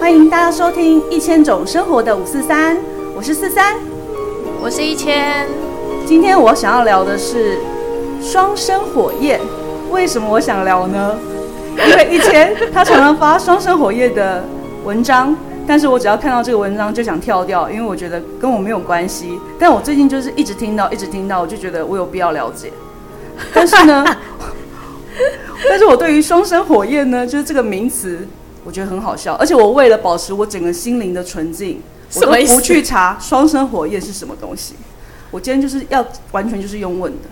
欢迎大家收听一千种生活的五四三，我是四三，我是一千。今天我想要聊的是双生火焰。为什么我想聊呢？因为一千他常常发双生火焰的文章，但是我只要看到这个文章就想跳掉，因为我觉得跟我没有关系。但我最近就是一直听到，一直听到，我就觉得我有必要了解。但是呢，但是我对于双生火焰呢，就是这个名词，我觉得很好笑。而且我为了保持我整个心灵的纯净，我都不去查双生火焰是什么东西。我今天就是要完全就是用问的。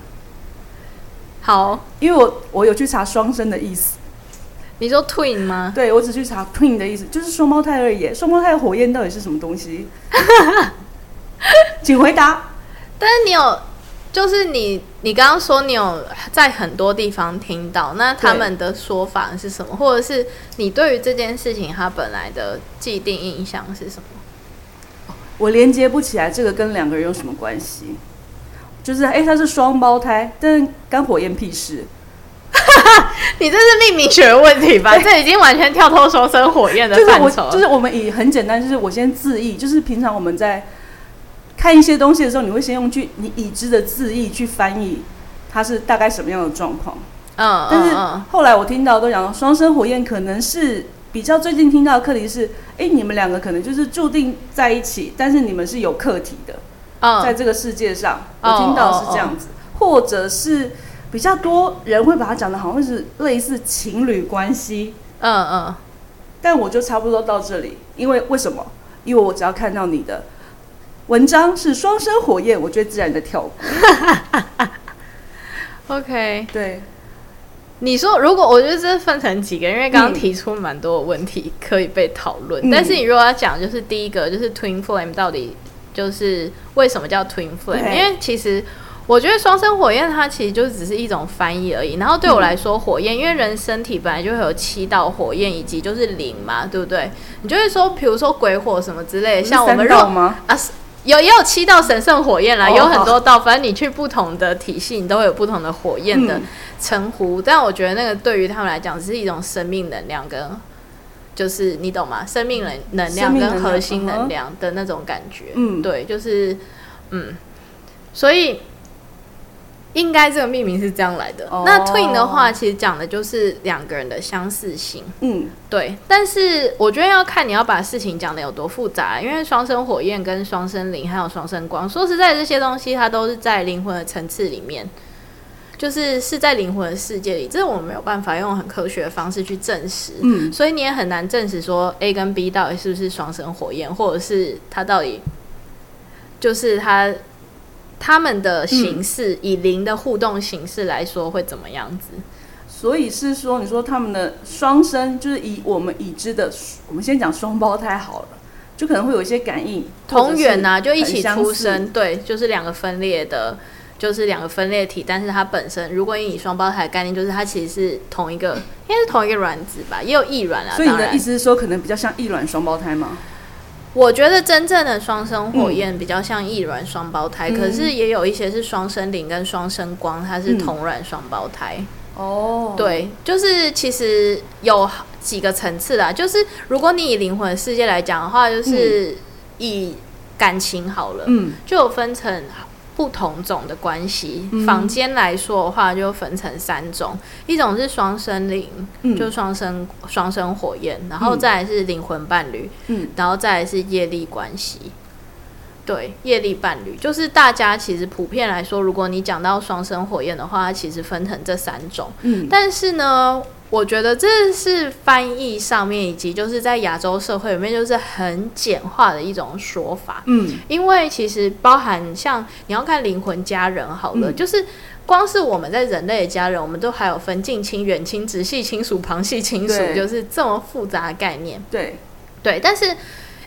好，因为我我有去查双生的意思。你说 twin 吗？对，我只去查 twin 的意思，就是双胞胎而已。双胞胎的火焰到底是什么东西？请回答。但是你有，就是你你刚刚说你有在很多地方听到，那他们的说法是什么？或者是你对于这件事情它本来的既定印象是什么？我连接不起来，这个跟两个人有什么关系？就是哎，他是双胞胎，但是干火焰屁事？你这是命名学的问题吧？这已经完全跳脱双生火焰的范畴。就是我，就是我们以很简单，就是我先自意，就是平常我们在看一些东西的时候，你会先用去你已知的字义去翻译，它是大概什么样的状况。嗯，但是后来我听到都讲双生火焰可能是比较最近听到的课题是，哎，你们两个可能就是注定在一起，但是你们是有课题的。嗯，在这个世界上，我听到是这样子，或者是。比较多人会把它讲的好像是类似情侣关系，嗯嗯，但我就差不多到这里，因为为什么？因为我只要看到你的文章是双生火焰，我就自然的跳过。OK，对，你说如果我觉得这分成几个，因为刚刚提出蛮多的问题可以被讨论，嗯、但是你如果要讲，就是第一个就是 Twin Flame 到底就是为什么叫 Twin Flame？因为其实。我觉得双生火焰它其实就只是一种翻译而已。然后对我来说，火焰，因为人身体本来就会有七道火焰，以及就是灵嘛，对不对？你就会说，比如说鬼火什么之类的，像我们肉啊，有也有七道神圣火焰啦，有很多道，反正你去不同的体系，你都会有不同的火焰的称呼。但我觉得那个对于他们来讲，只是一种生命能量跟，就是你懂吗？生命能能量跟核心能量的那种感觉。嗯，对，就是嗯，所以。应该这个命名是这样来的。Oh. 那 twin 的话，其实讲的就是两个人的相似性。嗯，对。但是我觉得要看你要把事情讲的有多复杂，因为双生火焰跟双生灵还有双生光，说实在，这些东西它都是在灵魂的层次里面，就是是在灵魂的世界里，这是我们没有办法用很科学的方式去证实。嗯，所以你也很难证实说 A 跟 B 到底是不是双生火焰，或者是它到底就是它。他们的形式、嗯、以零的互动形式来说会怎么样子？所以是说，你说他们的双生就是以我们已知的，我们先讲双胞胎好了，就可能会有一些感应，同源呐，就一起出生，对，就是两个分裂的，就是两个分裂体，但是它本身，如果以双胞胎的概念，就是它其实是同一个，应该是同一个卵子吧，也有异卵啊。所以你的意思是说，可能比较像异卵双胞胎吗？我觉得真正的双生火焰比较像异卵双胞胎，嗯，可是也有一些是双生灵跟双生光，它是同卵双胞胎。哦，对，就是其实有几个层次啦。就是如果你以灵魂世界来讲的话，就是以感情好了，嗯，就有分成。不同种的关系，嗯、坊间来说的话，就分成三种，一种是双生灵，嗯、就双生双生火焰，然后再来是灵魂伴侣，嗯，然后再来是业力关系。对，业力伴侣就是大家其实普遍来说，如果你讲到双生火焰的话，它其实分成这三种，嗯，但是呢。我觉得这是翻译上面，以及就是在亚洲社会里面，就是很简化的一种说法。嗯，因为其实包含像你要看灵魂家人好了，嗯、就是光是我们在人类的家人，我们都还有分近亲、远亲、直系亲属、旁系亲属，就是这么复杂的概念。对，对，但是。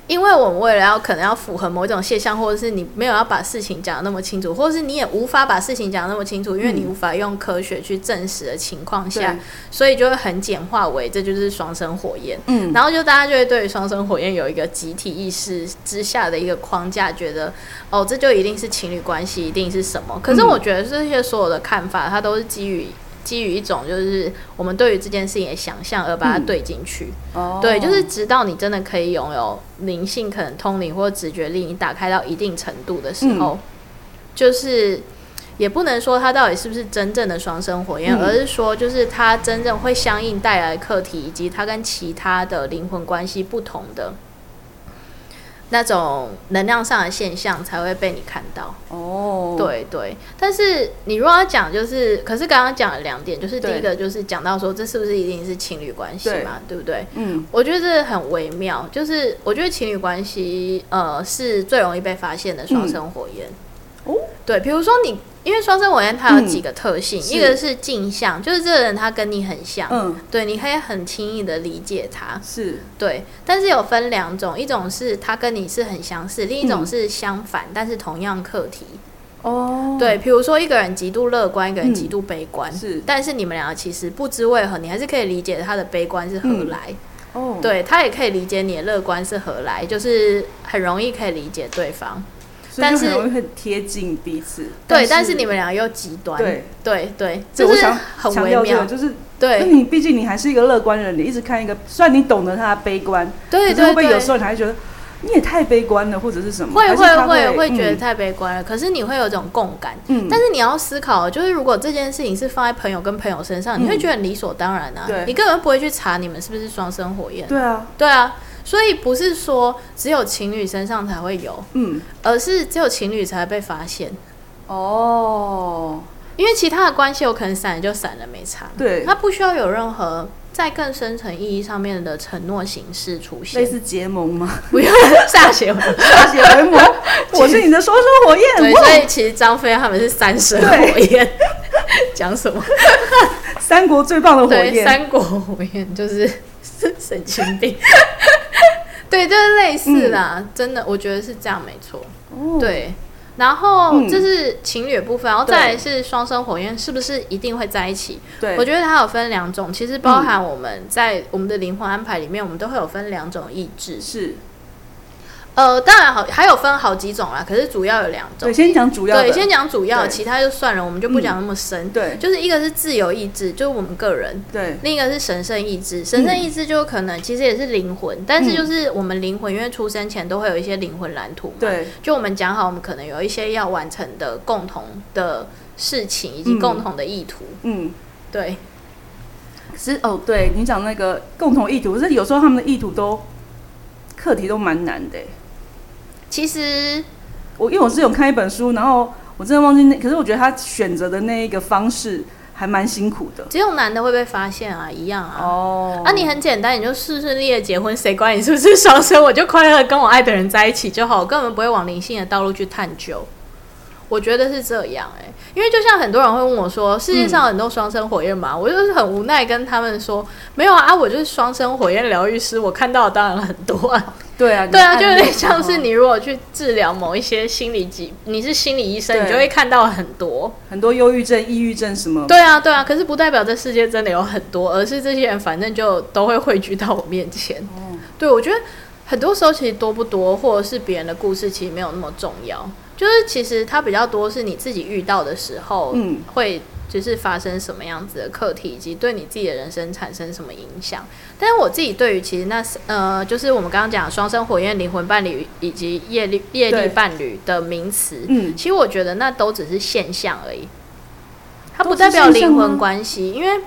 因为我们为了要可能要符合某一种现象，或者是你没有要把事情讲的那么清楚，或者是你也无法把事情讲得那么清楚，因为你无法用科学去证实的情况下，所以就会很简化为这就是双生火焰。嗯，然后就大家就会对双生火焰有一个集体意识之下的一个框架，觉得哦，这就一定是情侣关系，一定是什么。可是我觉得这些所有的看法，它都是基于基于一种就是我们对于这件事情的想象而把它对进去。哦、嗯，对，就是直到你真的可以拥有灵性，可能通灵或者直觉力，你打开到一定程度的时候，嗯、就是。也不能说它到底是不是真正的双生火焰，嗯、而是说就是它真正会相应带来课题，以及它跟其他的灵魂关系不同的那种能量上的现象才会被你看到。哦，对对。但是你如果要讲，就是可是刚刚讲了两点，就是第一个就是讲到说这是不是一定是情侣关系嘛？对，不对？嗯，我觉得这很微妙。就是我觉得情侣关系呃是最容易被发现的双生火焰。哦、嗯，对，比如说你。因为双生火焰它有几个特性，嗯、一个是镜像，就是这个人他跟你很像，嗯，对，你可以很轻易的理解他，是对。但是有分两种，一种是他跟你是很相似，另一种是相反，嗯、但是同样课题。哦，对，比如说一个人极度乐观，一个人极度悲观，是、嗯，但是你们两个其实不知为何，你还是可以理解他的悲观是何来。嗯、哦，对，他也可以理解你的乐观是何来，就是很容易可以理解对方。但是很贴近彼此，对，但是你们俩又极端，对。对对，就是很微妙，就是对。你毕竟你还是一个乐观人，你一直看一个，虽然你懂得他的悲观，对，会不会有时候你还觉得你也太悲观了，或者是什么？会会会会觉得太悲观了，可是你会有这种共感，嗯。但是你要思考，就是如果这件事情是放在朋友跟朋友身上，你会觉得很理所当然啊，你根本不会去查你们是不是双生火焰，对啊，对啊。所以不是说只有情侣身上才会有，嗯，而是只有情侣才会被发现。哦，因为其他的关系有可能散了就散了，没差。对，他不需要有任何在更深层意义上面的承诺形式出现。类似结盟吗？不用歃血为歃血为盟。我是你的双生火焰。对，所以其实张飞他们是三生火焰。讲什么？三国最棒的火焰。三国火焰就是神经病。对，就是类似啦，嗯、真的，我觉得是这样，没错。哦、对，然后这是情侣部分，嗯、然后再来是双生火焰，是不是一定会在一起？对，我觉得它有分两种，其实包含我们在我们的灵魂安排里面，我们都会有分两种意志。是。呃，当然好，还有分好几种啦。可是主要有两种。对，先讲主要。对，先讲主要，其他就算了，我们就不讲那么深。对，就是一个是自由意志，就是我们个人。对。另一个是神圣意志，神圣意志就可能其实也是灵魂，但是就是我们灵魂因为出生前都会有一些灵魂蓝图嘛。对。就我们讲好，我们可能有一些要完成的共同的事情，以及共同的意图。嗯。对。是哦，对你讲那个共同意图，可是有时候他们的意图都课题都蛮难的。其实我因为我是有看一本书，然后我真的忘记那，可是我觉得他选择的那一个方式还蛮辛苦的。只有男的会被发现啊，一样啊。哦，啊，你很简单，你就顺顺利利结婚，谁管你是不是双生？我就快乐跟我爱的人在一起就好，我根本不会往灵性的道路去探究。我觉得是这样哎、欸，因为就像很多人会问我说，世界上很多双生火焰嘛，嗯、我就是很无奈跟他们说，没有啊，啊我就是双生火焰疗愈师，我看到的当然很多啊。对啊，对啊，就有点像是你如果去治疗某一些心理疾，你是心理医生，你就会看到很多很多忧郁症、抑郁症什么。对啊，对啊，可是不代表这世界真的有很多，而是这些人反正就都会汇聚到我面前。哦、对，我觉得很多时候其实多不多，或者是别人的故事，其实没有那么重要。就是其实它比较多是你自己遇到的时候，嗯，会就是发生什么样子的课题，以及对你自己的人生产生什么影响。但是我自己对于其实那呃，就是我们刚刚讲双生火焰灵魂伴侣以及业力业力伴侣的名词，嗯，其实我觉得那都只是现象而已，它不代表灵魂关系，因为。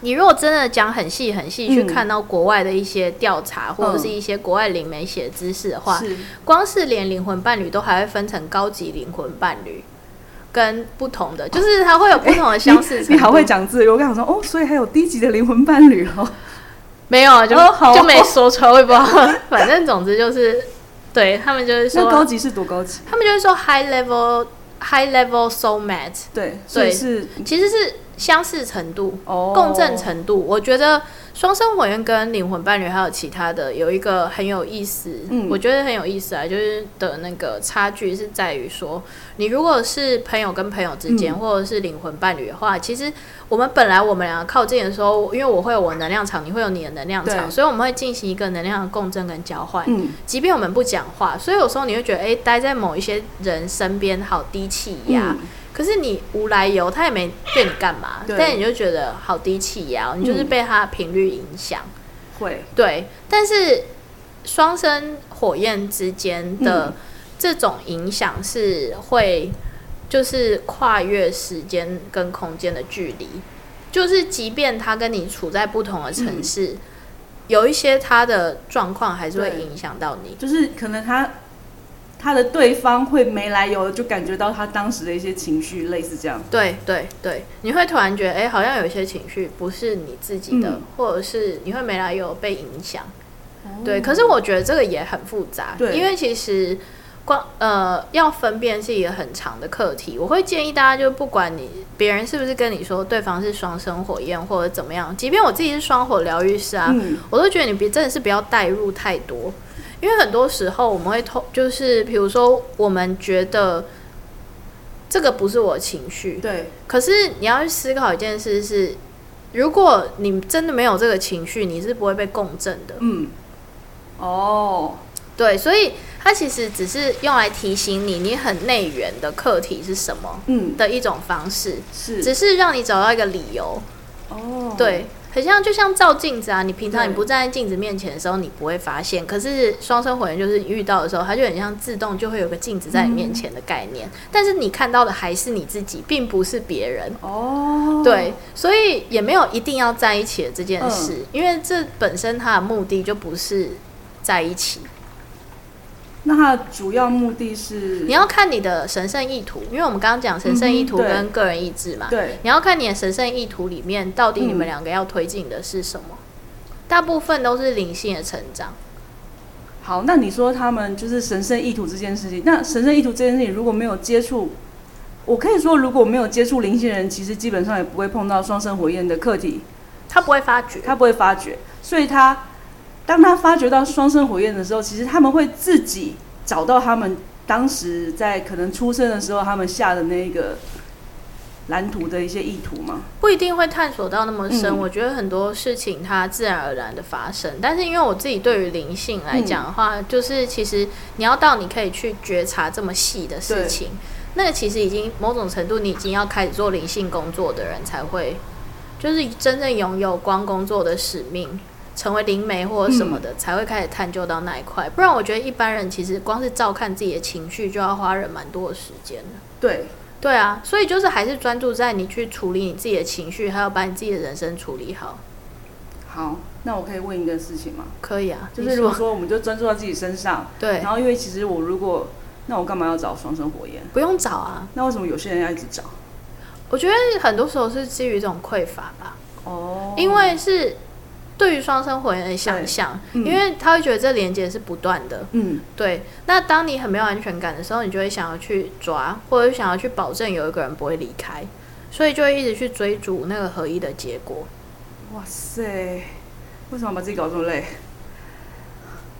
你如果真的讲很细很细，去看到国外的一些调查，嗯、或者是一些国外灵媒写的知识的话，是。光是连灵魂伴侣都还会分成高级灵魂伴侣跟不同的，就是它会有不同的相似你，你好会讲字，我刚想说哦，所以还有低级的灵魂伴侣哦，没有啊就、哦、就没说出来，我也不知道，反正总之就是对他们就是说，那高级是多高级？他们就是说 high level high level soulmate，对，所以是其实是。相似程度、oh. 共振程度，我觉得双生火焰跟灵魂伴侣还有其他的有一个很有意思，嗯、我觉得很有意思啊，就是的那个差距是在于说，你如果是朋友跟朋友之间，嗯、或者是灵魂伴侣的话，其实我们本来我们两个靠近的时候，因为我会有我能量场，你会有你的能量场，所以我们会进行一个能量的共振跟交换。嗯，即便我们不讲话，所以有时候你会觉得，哎、欸，待在某一些人身边好低气压。嗯可是你无来由，他也没对你干嘛，但你就觉得好低气压，你就是被他频率影响。会、嗯，对。但是双生火焰之间的这种影响是会，就是跨越时间跟空间的距离，就是即便他跟你处在不同的城市，嗯、有一些他的状况还是会影响到你，就是可能他。他的对方会没来由的就感觉到他当时的一些情绪，类似这样。对对对，你会突然觉得，哎、欸，好像有一些情绪不是你自己的，嗯、或者是你会没来由被影响。哦、对，可是我觉得这个也很复杂，对，因为其实光呃要分辨是一个很长的课题。我会建议大家，就不管你别人是不是跟你说对方是双生火焰或者怎么样，即便我自己是双火疗愈师啊，嗯、我都觉得你别真的是不要带入太多。因为很多时候我们会透，就是比如说，我们觉得这个不是我的情绪，对。可是你要去思考一件事是，如果你真的没有这个情绪，你是不会被共振的。嗯。哦。对，所以它其实只是用来提醒你，你很内源的课题是什么，嗯，的一种方式，是，只是让你找到一个理由。哦。对。很像，就像照镜子啊！你平常你不站在镜子面前的时候，你不会发现。可是双生火焰就是遇到的时候，它就很像自动就会有个镜子在你面前的概念。嗯、但是你看到的还是你自己，并不是别人。哦，对，所以也没有一定要在一起的这件事，嗯、因为这本身它的目的就不是在一起。那它的主要目的是，你要看你的神圣意图，因为我们刚刚讲神圣意图跟个人意志嘛。嗯、对，你要看你的神圣意图里面到底你们两个要推进的是什么。嗯、大部分都是灵性的成长。好，那你说他们就是神圣意图这件事情，那神圣意图这件事情如果没有接触，我可以说如果没有接触灵性的人，其实基本上也不会碰到双生火焰的课题，他不会发觉，他不会发觉，所以他。当他发觉到双生火焰的时候，其实他们会自己找到他们当时在可能出生的时候，他们下的那个蓝图的一些意图吗？不一定会探索到那么深。嗯、我觉得很多事情它自然而然的发生，但是因为我自己对于灵性来讲的话，嗯、就是其实你要到你可以去觉察这么细的事情，那个其实已经某种程度你已经要开始做灵性工作的人才会，就是真正拥有光工作的使命。成为灵媒或者什么的，嗯、才会开始探究到那一块。不然，我觉得一般人其实光是照看自己的情绪，就要花人蛮多的时间。对，对啊，所以就是还是专注在你去处理你自己的情绪，还有把你自己的人生处理好。好，那我可以问一个事情吗？可以啊，就是如果说我们就专注在自己身上，对。然后，因为其实我如果，那我干嘛要找双生火焰？不用找啊。那为什么有些人要一直找？我觉得很多时候是基于一种匮乏吧。哦。因为是。对于双生火焰的想象，嗯、因为他会觉得这连接是不断的。嗯，对。那当你很没有安全感的时候，你就会想要去抓，或者想要去保证有一个人不会离开，所以就会一直去追逐那个合一的结果。哇塞！为什么把自己搞这么累？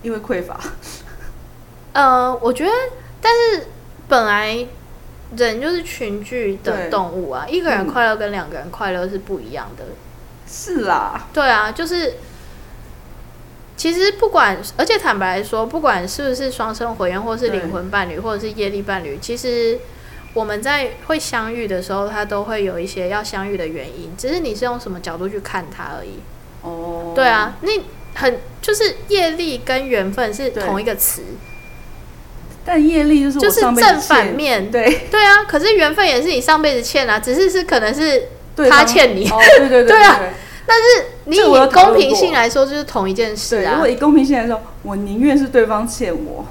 因为匮乏。呃，我觉得，但是本来人就是群居的动物啊，一个人快乐跟两个人快乐是不一样的。是啦，对啊，就是其实不管，而且坦白来说，不管是不是双生火焰，或是灵魂伴侣，或者是业力伴侣，其实我们在会相遇的时候，它都会有一些要相遇的原因，只是你是用什么角度去看它而已。哦，对啊，那很就是业力跟缘分是同一个词，但业力就是就是正反面，对。对啊，可是缘分也是你上辈子欠啊，只是是可能是他欠你，哦、对对对，对，对，对。啊。但是你以公平性来说，就是同一件事啊。如果以公平性来说，我宁愿是对方欠我，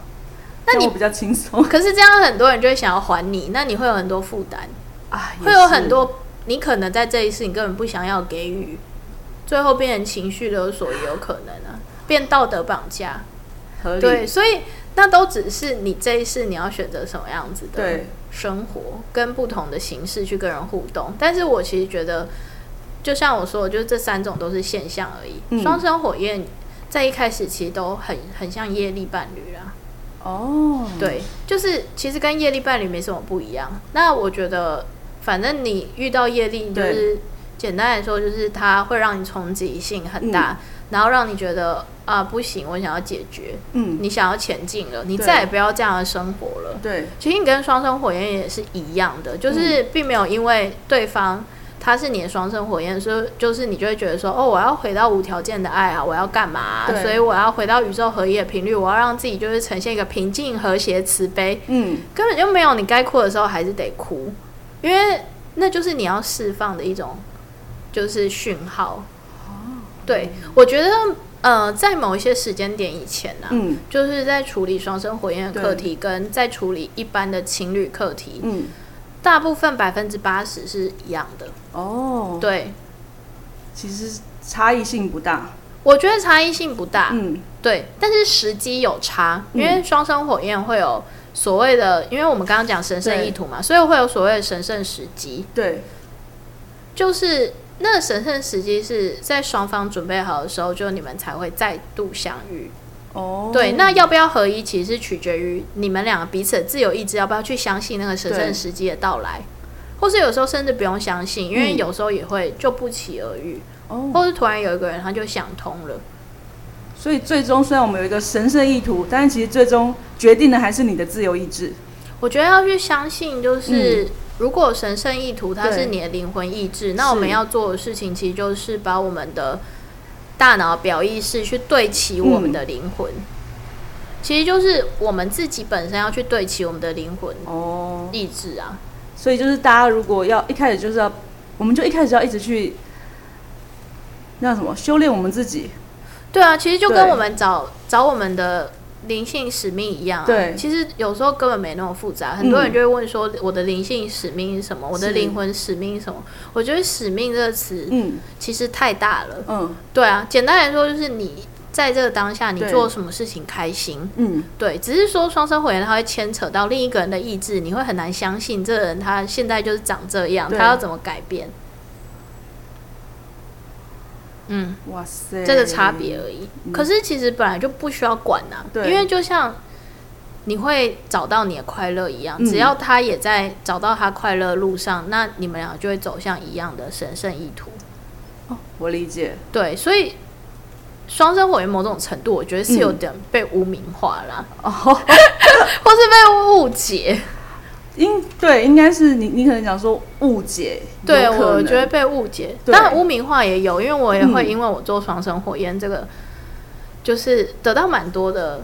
那你比较轻松。可是这样很多人就会想要还你，那你会有很多负担啊，会有很多你可能在这一次你根本不想要给予，最后变成情绪勒索也有可能啊，变道德绑架。对，所以那都只是你这一世你要选择什么样子的生活，跟不同的形式去跟人互动。但是我其实觉得。就像我说的，就是这三种都是现象而已。双、嗯、生火焰在一开始其实都很很像业力伴侣啦。哦，对，就是其实跟业力伴侣没什么不一样。那我觉得，反正你遇到业力，就是简单来说，就是它会让你冲击性很大，嗯、然后让你觉得啊不行，我想要解决，嗯，你想要前进了，你再也不要这样的生活了。对，其实你跟双生火焰也是一样的，就是并没有因为对方。他是你的双生火焰，所以就是你就会觉得说，哦，我要回到无条件的爱啊，我要干嘛啊？所以我要回到宇宙合一的频率，我要让自己就是呈现一个平静、和谐、慈悲。嗯，根本就没有你该哭的时候还是得哭，因为那就是你要释放的一种就是讯号。哦，对，我觉得呃，在某一些时间点以前呢，啊，嗯，就是在处理双生火焰的课题，跟在处理一般的情侣课题，嗯。大部分百分之八十是一样的。哦，对，其实差异性不大，我觉得差异性不大，嗯，对，但是时机有差，因为双生火焰会有所谓的，因为我们刚刚讲神圣意图嘛，所以会有所谓的神圣时机，对，就是那个神圣时机是在双方准备好的时候，就你们才会再度相遇。哦，oh. 对，那要不要合一，其实是取决于你们两个彼此的自由意志，要不要去相信那个神圣时机的到来，或是有时候甚至不用相信，因为有时候也会就不期而遇，哦，oh. 或是突然有一个人他就想通了。所以最终虽然我们有一个神圣意图，但是其实最终决定的还是你的自由意志。我觉得要去相信，就是、嗯、如果神圣意图它是你的灵魂意志，那我们要做的事情其实就是把我们的。大脑表意识去对齐我们的灵魂，嗯、其实就是我们自己本身要去对齐我们的灵魂哦意志啊。所以就是大家如果要一开始就是要，我们就一开始要一直去那什么修炼我们自己。对啊，其实就跟我们找找我们的。灵性使命一样啊，对，其实有时候根本没那么复杂。很多人就会问说：“我的灵性使命是什么？我的灵魂使命是什么？”我觉得“使命”这个词，嗯，其实太大了。嗯，对啊，简单来说就是你在这个当下，你做什么事情开心，嗯，对。只是说双生火焰，它会牵扯到另一个人的意志，你会很难相信这个人他现在就是长这样，他要怎么改变？嗯，哇塞，这个差别而已。嗯、可是其实本来就不需要管呐、因为就像你会找到你的快乐一样，嗯、只要他也在找到他快乐的路上，那你们俩就会走向一样的神圣意图。哦，我理解。对，所以双生火焰某种程度，我觉得是有点被污名化了，哦，或是被误解。应对应该是你，你可能讲说误解，对，我觉得被误解，对当然污名化也有，因为我也会因为我做双生火焰这个，嗯、就是得到蛮多的，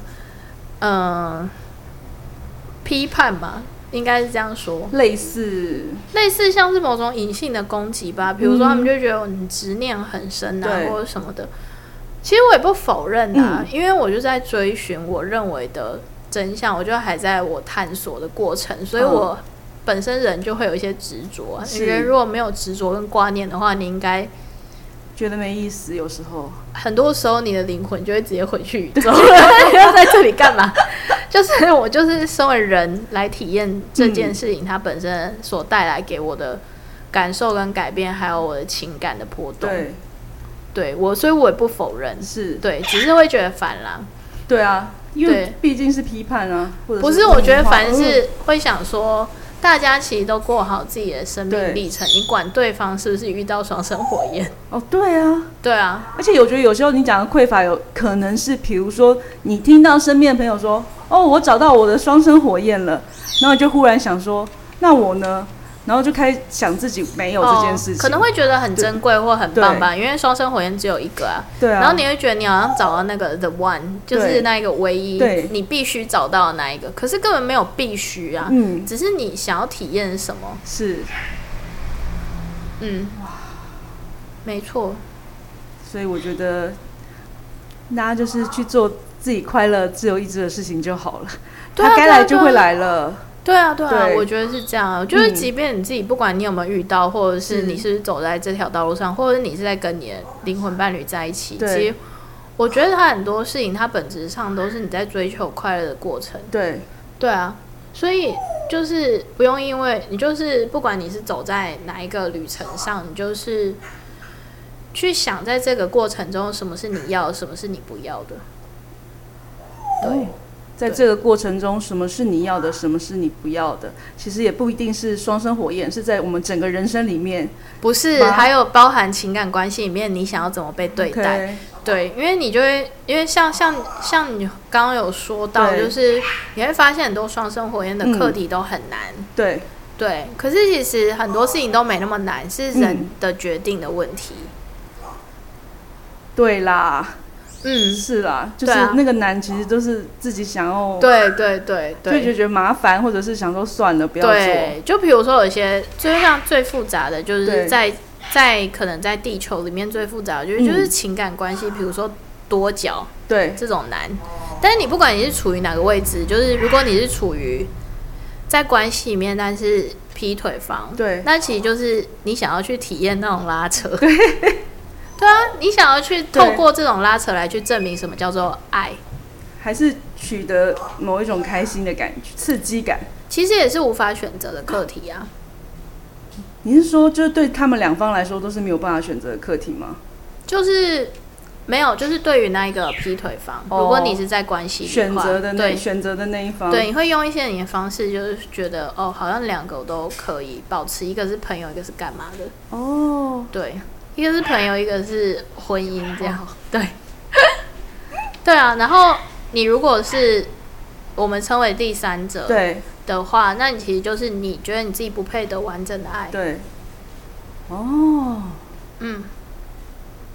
嗯、呃，批判吧，应该是这样说，类似类似像是某种隐性的攻击吧，比如说他们就觉得你执念很深啊，嗯、或者什么的，其实我也不否认啊，嗯、因为我就在追寻我认为的。真相，我觉得还在我探索的过程，所以我本身人就会有一些执着。你觉得如果没有执着跟挂念的话，你应该觉得没意思。有时候，很多时候你的灵魂就会直接回去宇宙，你要在这里干嘛？就是我就是身为人来体验这件事情，它本身所带来给我的感受跟改变，还有我的情感的波动。对，对我，所以我也不否认，是对，只是会觉得烦啦。对啊。因为毕竟是批判啊，或者不是？我觉得凡是会想说，大家其实都过好自己的生命历程，你管对方是不是遇到双生火焰？哦，对啊，对啊。而且我觉得有时候你讲的匮乏，有可能是，比如说你听到身边的朋友说：“哦，我找到我的双生火焰了。”然后你就忽然想说：“那我呢？”然后就开始想自己没有这件事情，可能会觉得很珍贵或很棒吧，因为双生火焰只有一个啊。对啊。然后你会觉得你好像找到那个 the one，就是那一个唯一，你必须找到的那一个。可是根本没有必须啊，嗯，只是你想要体验什么。是。嗯，哇，没错。所以我觉得，大家就是去做自己快乐、自由意志的事情就好了。对他该来就会来了。对啊，对啊，对我觉得是这样啊。就是即便你自己，不管你有没有遇到，嗯、或者是你是走在这条道路上，或者你是在跟你的灵魂伴侣在一起，其实我觉得他很多事情，它本质上都是你在追求快乐的过程。对，对啊，所以就是不用因为你就是不管你是走在哪一个旅程上，你就是去想在这个过程中，什么是你要，什么是你不要的。对。在这个过程中，什么是你要的，什么是你不要的？其实也不一定是双生火焰，是在我们整个人生里面，不是还有包含情感关系里面，你想要怎么被对待？Okay. 对，因为你就会，因为像像像你刚刚有说到，就是你会发现很多双生火焰的课题都很难。嗯、对对，可是其实很多事情都没那么难，是人的决定的问题。嗯、对啦。嗯，是啦，就是那个难，其实都是自己想要，对对对对，就觉得麻烦，或者是想说算了，不要做。对，就比如说有一些，就像最复杂的就是在在可能在地球里面最复杂的就是就是情感关系，比如说多角，对。这种难。但是你不管你是处于哪个位置，就是如果你是处于在关系里面，但是劈腿方，对，那其实就是你想要去体验那种拉扯。对对啊，你想要去透过这种拉扯来去证明什么叫做爱，还是取得某一种开心的感觉、刺激感？其实也是无法选择的课题啊。你是说，就是对他们两方来说都是没有办法选择的课题吗？就是没有，就是对于那一个劈腿方，哦、如果你是在关系选择的那对选择的那一方，对，你会用一些你的方式，就是觉得哦，好像两个都可以保持，一个是朋友，一个是干嘛的？哦，对。一个是朋友，一个是婚姻，这样对，对啊。然后你如果是我们称为第三者对的话，那你其实就是你觉得你自己不配得完整的爱，对。哦，嗯，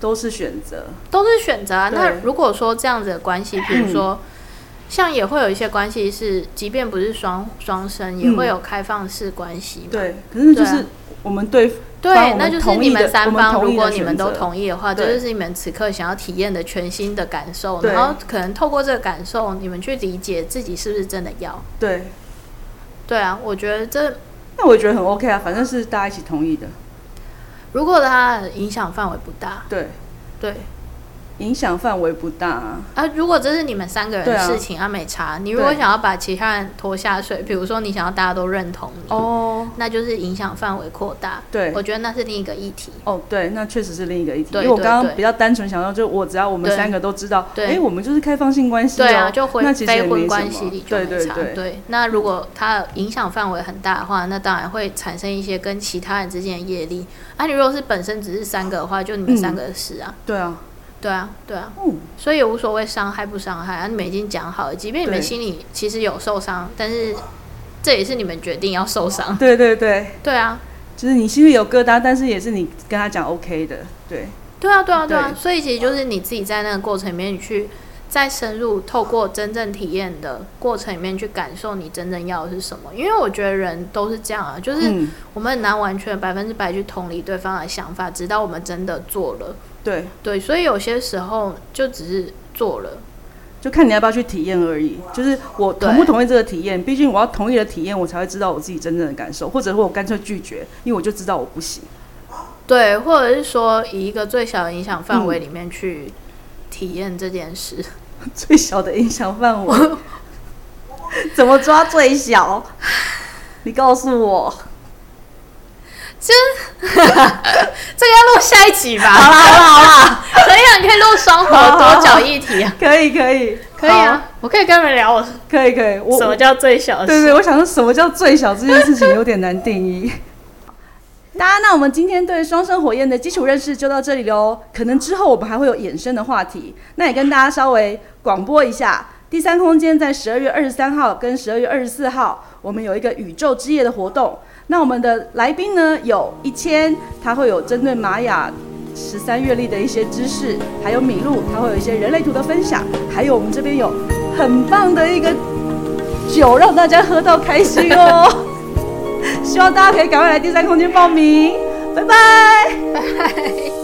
都是选择，都是选择啊。那如果说这样子的关系，比如说 像也会有一些关系是，即便不是双双生，也会有开放式关系嘛。对，可是就是我们对。对，那就是你们三方，如果你们都同意的话，这就是你们此刻想要体验的全新的感受。然后可能透过这个感受，你们去理解自己是不是真的要。对，对啊，我觉得这，那我觉得很 OK 啊，反正是大家一起同意的。如果它影响范围不大，对，对。影响范围不大啊！啊，如果这是你们三个人的事情，啊，没差。你如果想要把其他人拖下水，比如说你想要大家都认同你，哦，那就是影响范围扩大。对，我觉得那是另一个议题。哦，对，那确实是另一个议题。因为我刚刚比较单纯想到，就我只要我们三个都知道，哎，我们就是开放性关系，对啊，就婚非婚关系里就没差。对，那如果它影响范围很大的话，那当然会产生一些跟其他人之间的业力。啊，你如果是本身只是三个的话，就你们三个的事啊。对啊。对啊，对啊，嗯，所以也无所谓伤害不伤害啊，你们已经讲好了，即便你们心里其实有受伤，但是这也是你们决定要受伤。对对对，对啊，就是你心里有疙瘩，但是也是你跟他讲 OK 的，对。对啊，对啊，对啊，所以其实就是你自己在那个过程里面，你去再深入透过真正体验的过程里面去感受你真正要的是什么。因为我觉得人都是这样啊，就是我们很难完全百分之百去同理对方的想法，直到我们真的做了。对对，所以有些时候就只是做了，就看你要不要去体验而已。就是我同不同意这个体验，毕竟我要同意的体验，我才会知道我自己真正的感受，或者说我干脆拒绝，因为我就知道我不行。对，或者是说以一个最小的影响范围里面去体验这件事。嗯、最小的影响范围，怎么抓最小？你告诉我。就 这个要录下一集吧。好啦好啦好啦，可以啊，你可以录双火多角一体啊。可以可以可以啊，我可以跟你们聊。我可以可以，我什么叫最小？对对，我想说什么叫最小这件事情有点难定义。大家，那我们今天对双生火焰的基础认识就到这里喽。可能之后我们还会有衍生的话题，那也跟大家稍微广播一下。第三空间在十二月二十三号跟十二月二十四号，我们有一个宇宙之夜的活动。那我们的来宾呢，有一千，他会有针对玛雅十三月历的一些知识，还有米露，他会有一些人类图的分享，还有我们这边有很棒的一个酒，让大家喝到开心哦。希望大家可以赶快来第三空间报名，拜拜，拜拜。